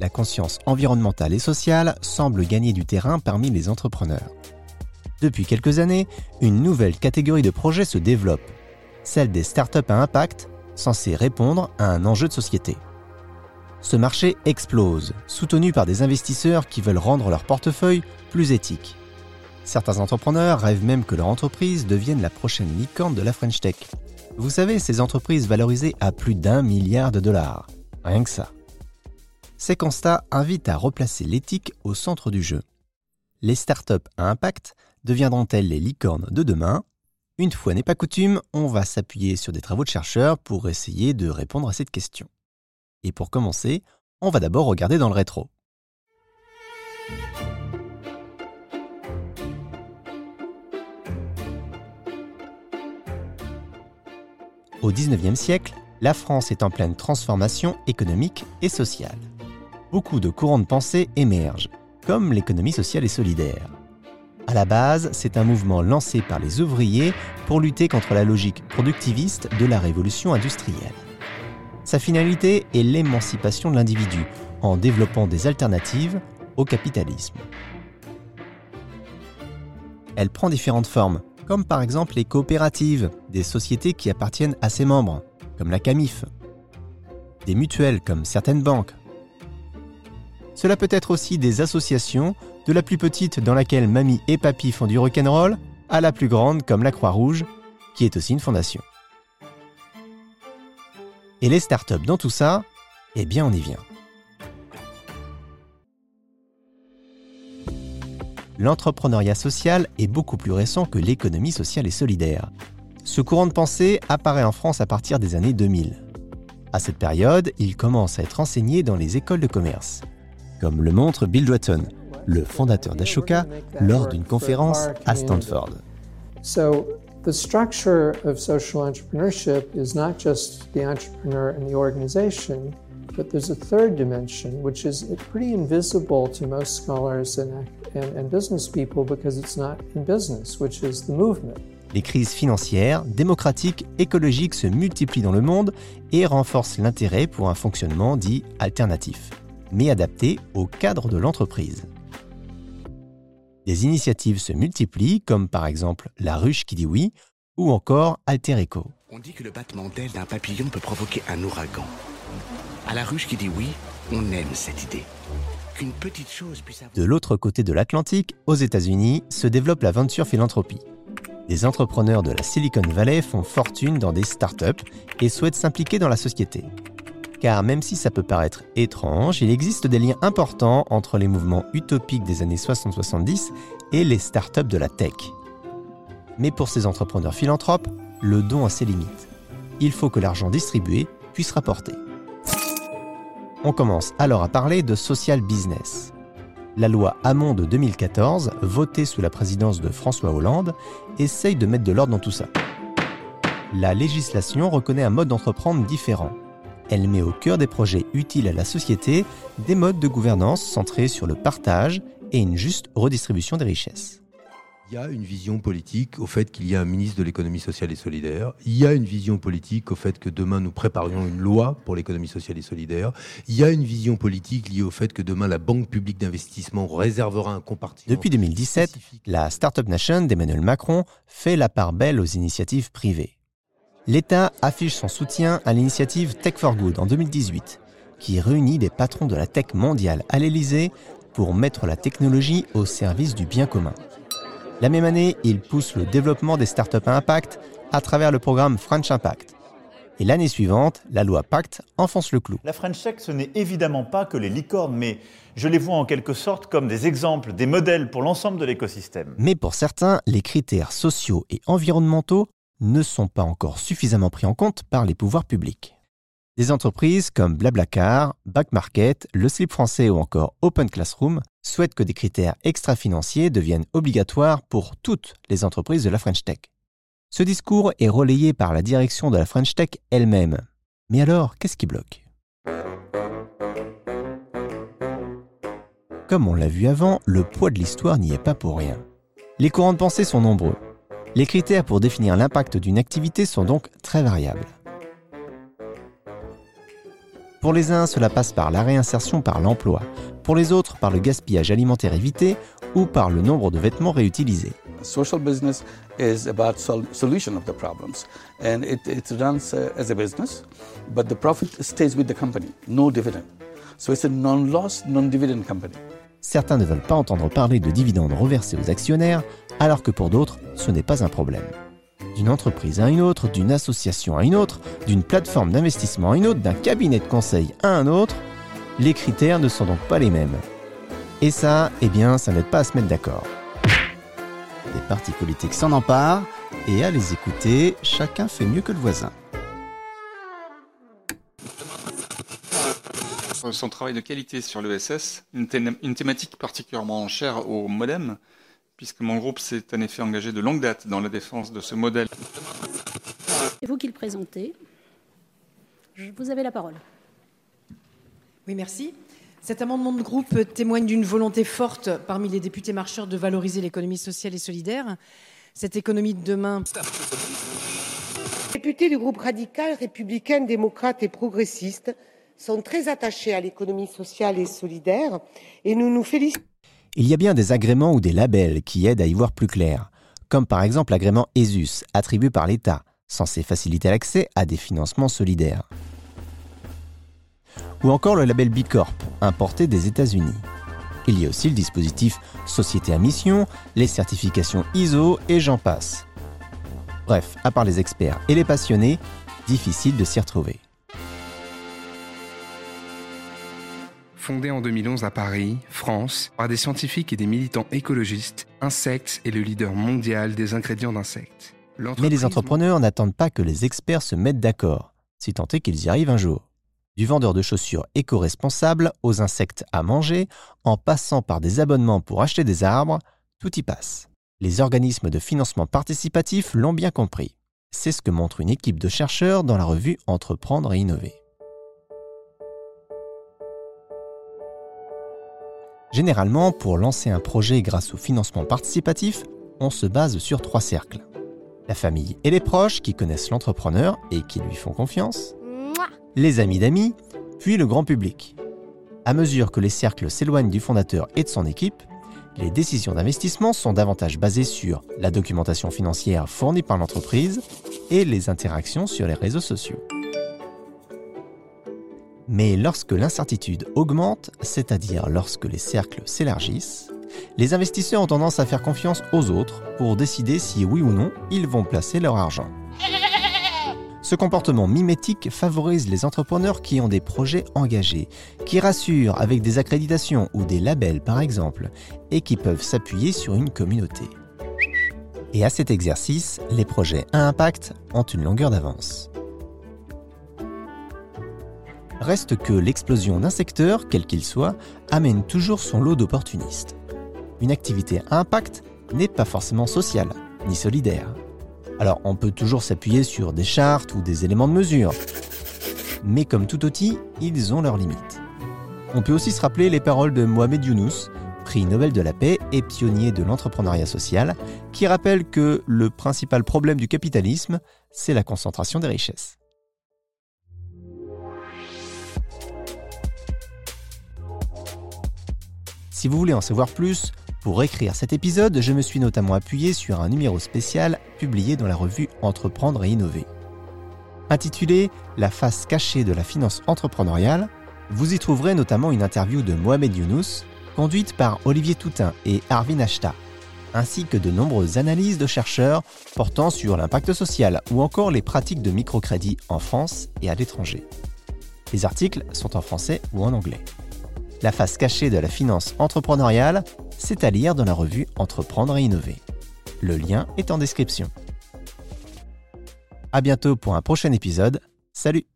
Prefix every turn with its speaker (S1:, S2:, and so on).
S1: la conscience environnementale et sociale semble gagner du terrain parmi les entrepreneurs. Depuis quelques années, une nouvelle catégorie de projets se développe, celle des startups à impact, censées répondre à un enjeu de société. Ce marché explose, soutenu par des investisseurs qui veulent rendre leur portefeuille plus éthique. Certains entrepreneurs rêvent même que leur entreprise devienne la prochaine licorne de la French Tech. Vous savez, ces entreprises valorisées à plus d'un milliard de dollars. Rien que ça. Ces constats invitent à replacer l'éthique au centre du jeu. Les startups à impact deviendront-elles les licornes de demain? Une fois n'est pas coutume, on va s'appuyer sur des travaux de chercheurs pour essayer de répondre à cette question. Et pour commencer, on va d'abord regarder dans le rétro. Au XIXe siècle, la France est en pleine transformation économique et sociale. Beaucoup de courants de pensée émergent, comme l'économie sociale et solidaire. À la base, c'est un mouvement lancé par les ouvriers pour lutter contre la logique productiviste de la révolution industrielle. Sa finalité est l'émancipation de l'individu en développant des alternatives au capitalisme. Elle prend différentes formes, comme par exemple les coopératives, des sociétés qui appartiennent à ses membres, comme la CAMIF, des mutuelles comme certaines banques. Cela peut être aussi des associations, de la plus petite dans laquelle mamie et papy font du rock'n'roll, à la plus grande comme la Croix-Rouge, qui est aussi une fondation. Et les startups dans tout ça, eh bien on y vient. L'entrepreneuriat social est beaucoup plus récent que l'économie sociale et solidaire. Ce courant de pensée apparaît en France à partir des années 2000. À cette période, il commence à être enseigné dans les écoles de commerce, comme le montre Bill Drayton, le fondateur d'Ashoka, lors d'une conférence à Stanford.
S2: The structure of social entrepreneurship is not just the entrepreneur and the organization, but there's a third dimension, which is pretty invisible to most scholars and, and, and business people because it's not in business, which is the movement.
S1: Les crises financières, démocratiques, écologiques se multiplient dans le monde et renforcent l'intérêt pour un fonctionnement dit alternatif, mais adapté au cadre de l'entreprise. Des initiatives se multiplient, comme par exemple La Ruche qui dit oui, ou encore Alter Eco.
S3: On dit que le battement d'aile d'un papillon peut provoquer un ouragan. À La Ruche qui dit oui, on aime cette idée. Qu'une petite chose puisse avoir...
S1: De l'autre côté de l'Atlantique, aux États-Unis, se développe la venture philanthropie. Des entrepreneurs de la Silicon Valley font fortune dans des startups et souhaitent s'impliquer dans la société. Car même si ça peut paraître étrange, il existe des liens importants entre les mouvements utopiques des années 60-70 et les startups de la tech. Mais pour ces entrepreneurs philanthropes, le don a ses limites. Il faut que l'argent distribué puisse rapporter. On commence alors à parler de social business. La loi Hamon de 2014, votée sous la présidence de François Hollande, essaye de mettre de l'ordre dans tout ça. La législation reconnaît un mode d'entreprendre différent, elle met au cœur des projets utiles à la société des modes de gouvernance centrés sur le partage et une juste redistribution des richesses.
S4: Il y a une vision politique au fait qu'il y a un ministre de l'économie sociale et solidaire. Il y a une vision politique au fait que demain nous préparions une loi pour l'économie sociale et solidaire. Il y a une vision politique liée au fait que demain la Banque publique d'investissement réservera un compartiment.
S1: Depuis 2017, la Startup Nation d'Emmanuel Macron fait la part belle aux initiatives privées l'État affiche son soutien à l'initiative Tech for Good en 2018, qui réunit des patrons de la tech mondiale à l'Élysée pour mettre la technologie au service du bien commun. La même année, il pousse le développement des startups à impact à travers le programme French Impact. Et l'année suivante, la loi Pacte enfonce le clou.
S5: La French Tech, ce n'est évidemment pas que les licornes, mais je les vois en quelque sorte comme des exemples, des modèles pour l'ensemble de l'écosystème.
S1: Mais pour certains, les critères sociaux et environnementaux ne sont pas encore suffisamment pris en compte par les pouvoirs publics. Des entreprises comme Blablacar, Backmarket, Le Slip français ou encore Open Classroom souhaitent que des critères extra-financiers deviennent obligatoires pour toutes les entreprises de la French Tech. Ce discours est relayé par la direction de la French Tech elle-même. Mais alors, qu'est-ce qui bloque? Comme on l'a vu avant, le poids de l'histoire n'y est pas pour rien. Les courants de pensée sont nombreux. Les critères pour définir l'impact d'une activité sont donc très variables. Pour les uns, cela passe par la réinsertion par l'emploi. Pour les autres, par le gaspillage alimentaire évité ou par le nombre de vêtements réutilisés.
S6: Social business is about sol- solution of the problems, and it, it runs uh, as a business, but the profit stays with the company, no dividend. So it's a non-loss, non-dividend company.
S1: Certains ne veulent pas entendre parler de dividendes reversés aux actionnaires, alors que pour d'autres, ce n'est pas un problème. D'une entreprise à une autre, d'une association à une autre, d'une plateforme d'investissement à une autre, d'un cabinet de conseil à un autre, les critères ne sont donc pas les mêmes. Et ça, eh bien, ça n'aide pas à se mettre d'accord. Les partis politiques s'en emparent, et à les écouter, chacun fait mieux que le voisin.
S7: Son travail de qualité sur l'ESS, une, une thématique particulièrement chère au modem, puisque mon groupe s'est en effet engagé de longue date dans la défense de ce modèle.
S8: C'est vous qui le présentez. Je- Vous avez la parole.
S9: Oui, merci. Cet amendement de groupe témoigne d'une volonté forte parmi les députés marcheurs de valoriser l'économie sociale et solidaire. Cette économie de demain
S10: Les députés du groupe radical, républicain, démocrate et progressiste sont très attachés à l'économie sociale et solidaire et nous nous félicitons.
S1: Il y a bien des agréments ou des labels qui aident à y voir plus clair, comme par exemple l'agrément ESUS, attribué par l'État, censé faciliter l'accès à des financements solidaires. Ou encore le label Bicorp, importé des États-Unis. Il y a aussi le dispositif Société à mission, les certifications ISO et j'en passe. Bref, à part les experts et les passionnés, difficile de s'y retrouver.
S11: Fondé en 2011 à Paris, France, par des scientifiques et des militants écologistes, Insects est le leader mondial des ingrédients d'insectes.
S1: Mais les entrepreneurs n'attendent pas que les experts se mettent d'accord, si tant est qu'ils y arrivent un jour. Du vendeur de chaussures éco-responsables aux insectes à manger, en passant par des abonnements pour acheter des arbres, tout y passe. Les organismes de financement participatif l'ont bien compris. C'est ce que montre une équipe de chercheurs dans la revue Entreprendre et innover. Généralement, pour lancer un projet grâce au financement participatif, on se base sur trois cercles. La famille et les proches qui connaissent l'entrepreneur et qui lui font confiance, les amis d'amis, puis le grand public. À mesure que les cercles s'éloignent du fondateur et de son équipe, les décisions d'investissement sont davantage basées sur la documentation financière fournie par l'entreprise et les interactions sur les réseaux sociaux. Mais lorsque l'incertitude augmente, c'est-à-dire lorsque les cercles s'élargissent, les investisseurs ont tendance à faire confiance aux autres pour décider si oui ou non ils vont placer leur argent. Ce comportement mimétique favorise les entrepreneurs qui ont des projets engagés, qui rassurent avec des accréditations ou des labels par exemple, et qui peuvent s'appuyer sur une communauté. Et à cet exercice, les projets à impact ont une longueur d'avance. Reste que l'explosion d'un secteur, quel qu'il soit, amène toujours son lot d'opportunistes. Une activité à impact n'est pas forcément sociale, ni solidaire. Alors on peut toujours s'appuyer sur des chartes ou des éléments de mesure. Mais comme tout outil, ils ont leurs limites. On peut aussi se rappeler les paroles de Mohamed Younous, prix Nobel de la paix et pionnier de l'entrepreneuriat social, qui rappelle que le principal problème du capitalisme, c'est la concentration des richesses. Si vous voulez en savoir plus, pour écrire cet épisode, je me suis notamment appuyé sur un numéro spécial publié dans la revue Entreprendre et innover. Intitulé La face cachée de la finance entrepreneuriale, vous y trouverez notamment une interview de Mohamed Younous, conduite par Olivier Toutain et Arvin Ashta, ainsi que de nombreuses analyses de chercheurs portant sur l'impact social ou encore les pratiques de microcrédit en France et à l'étranger. Les articles sont en français ou en anglais. La face cachée de la finance entrepreneuriale, c'est à lire dans la revue Entreprendre et innover. Le lien est en description. À bientôt pour un prochain épisode. Salut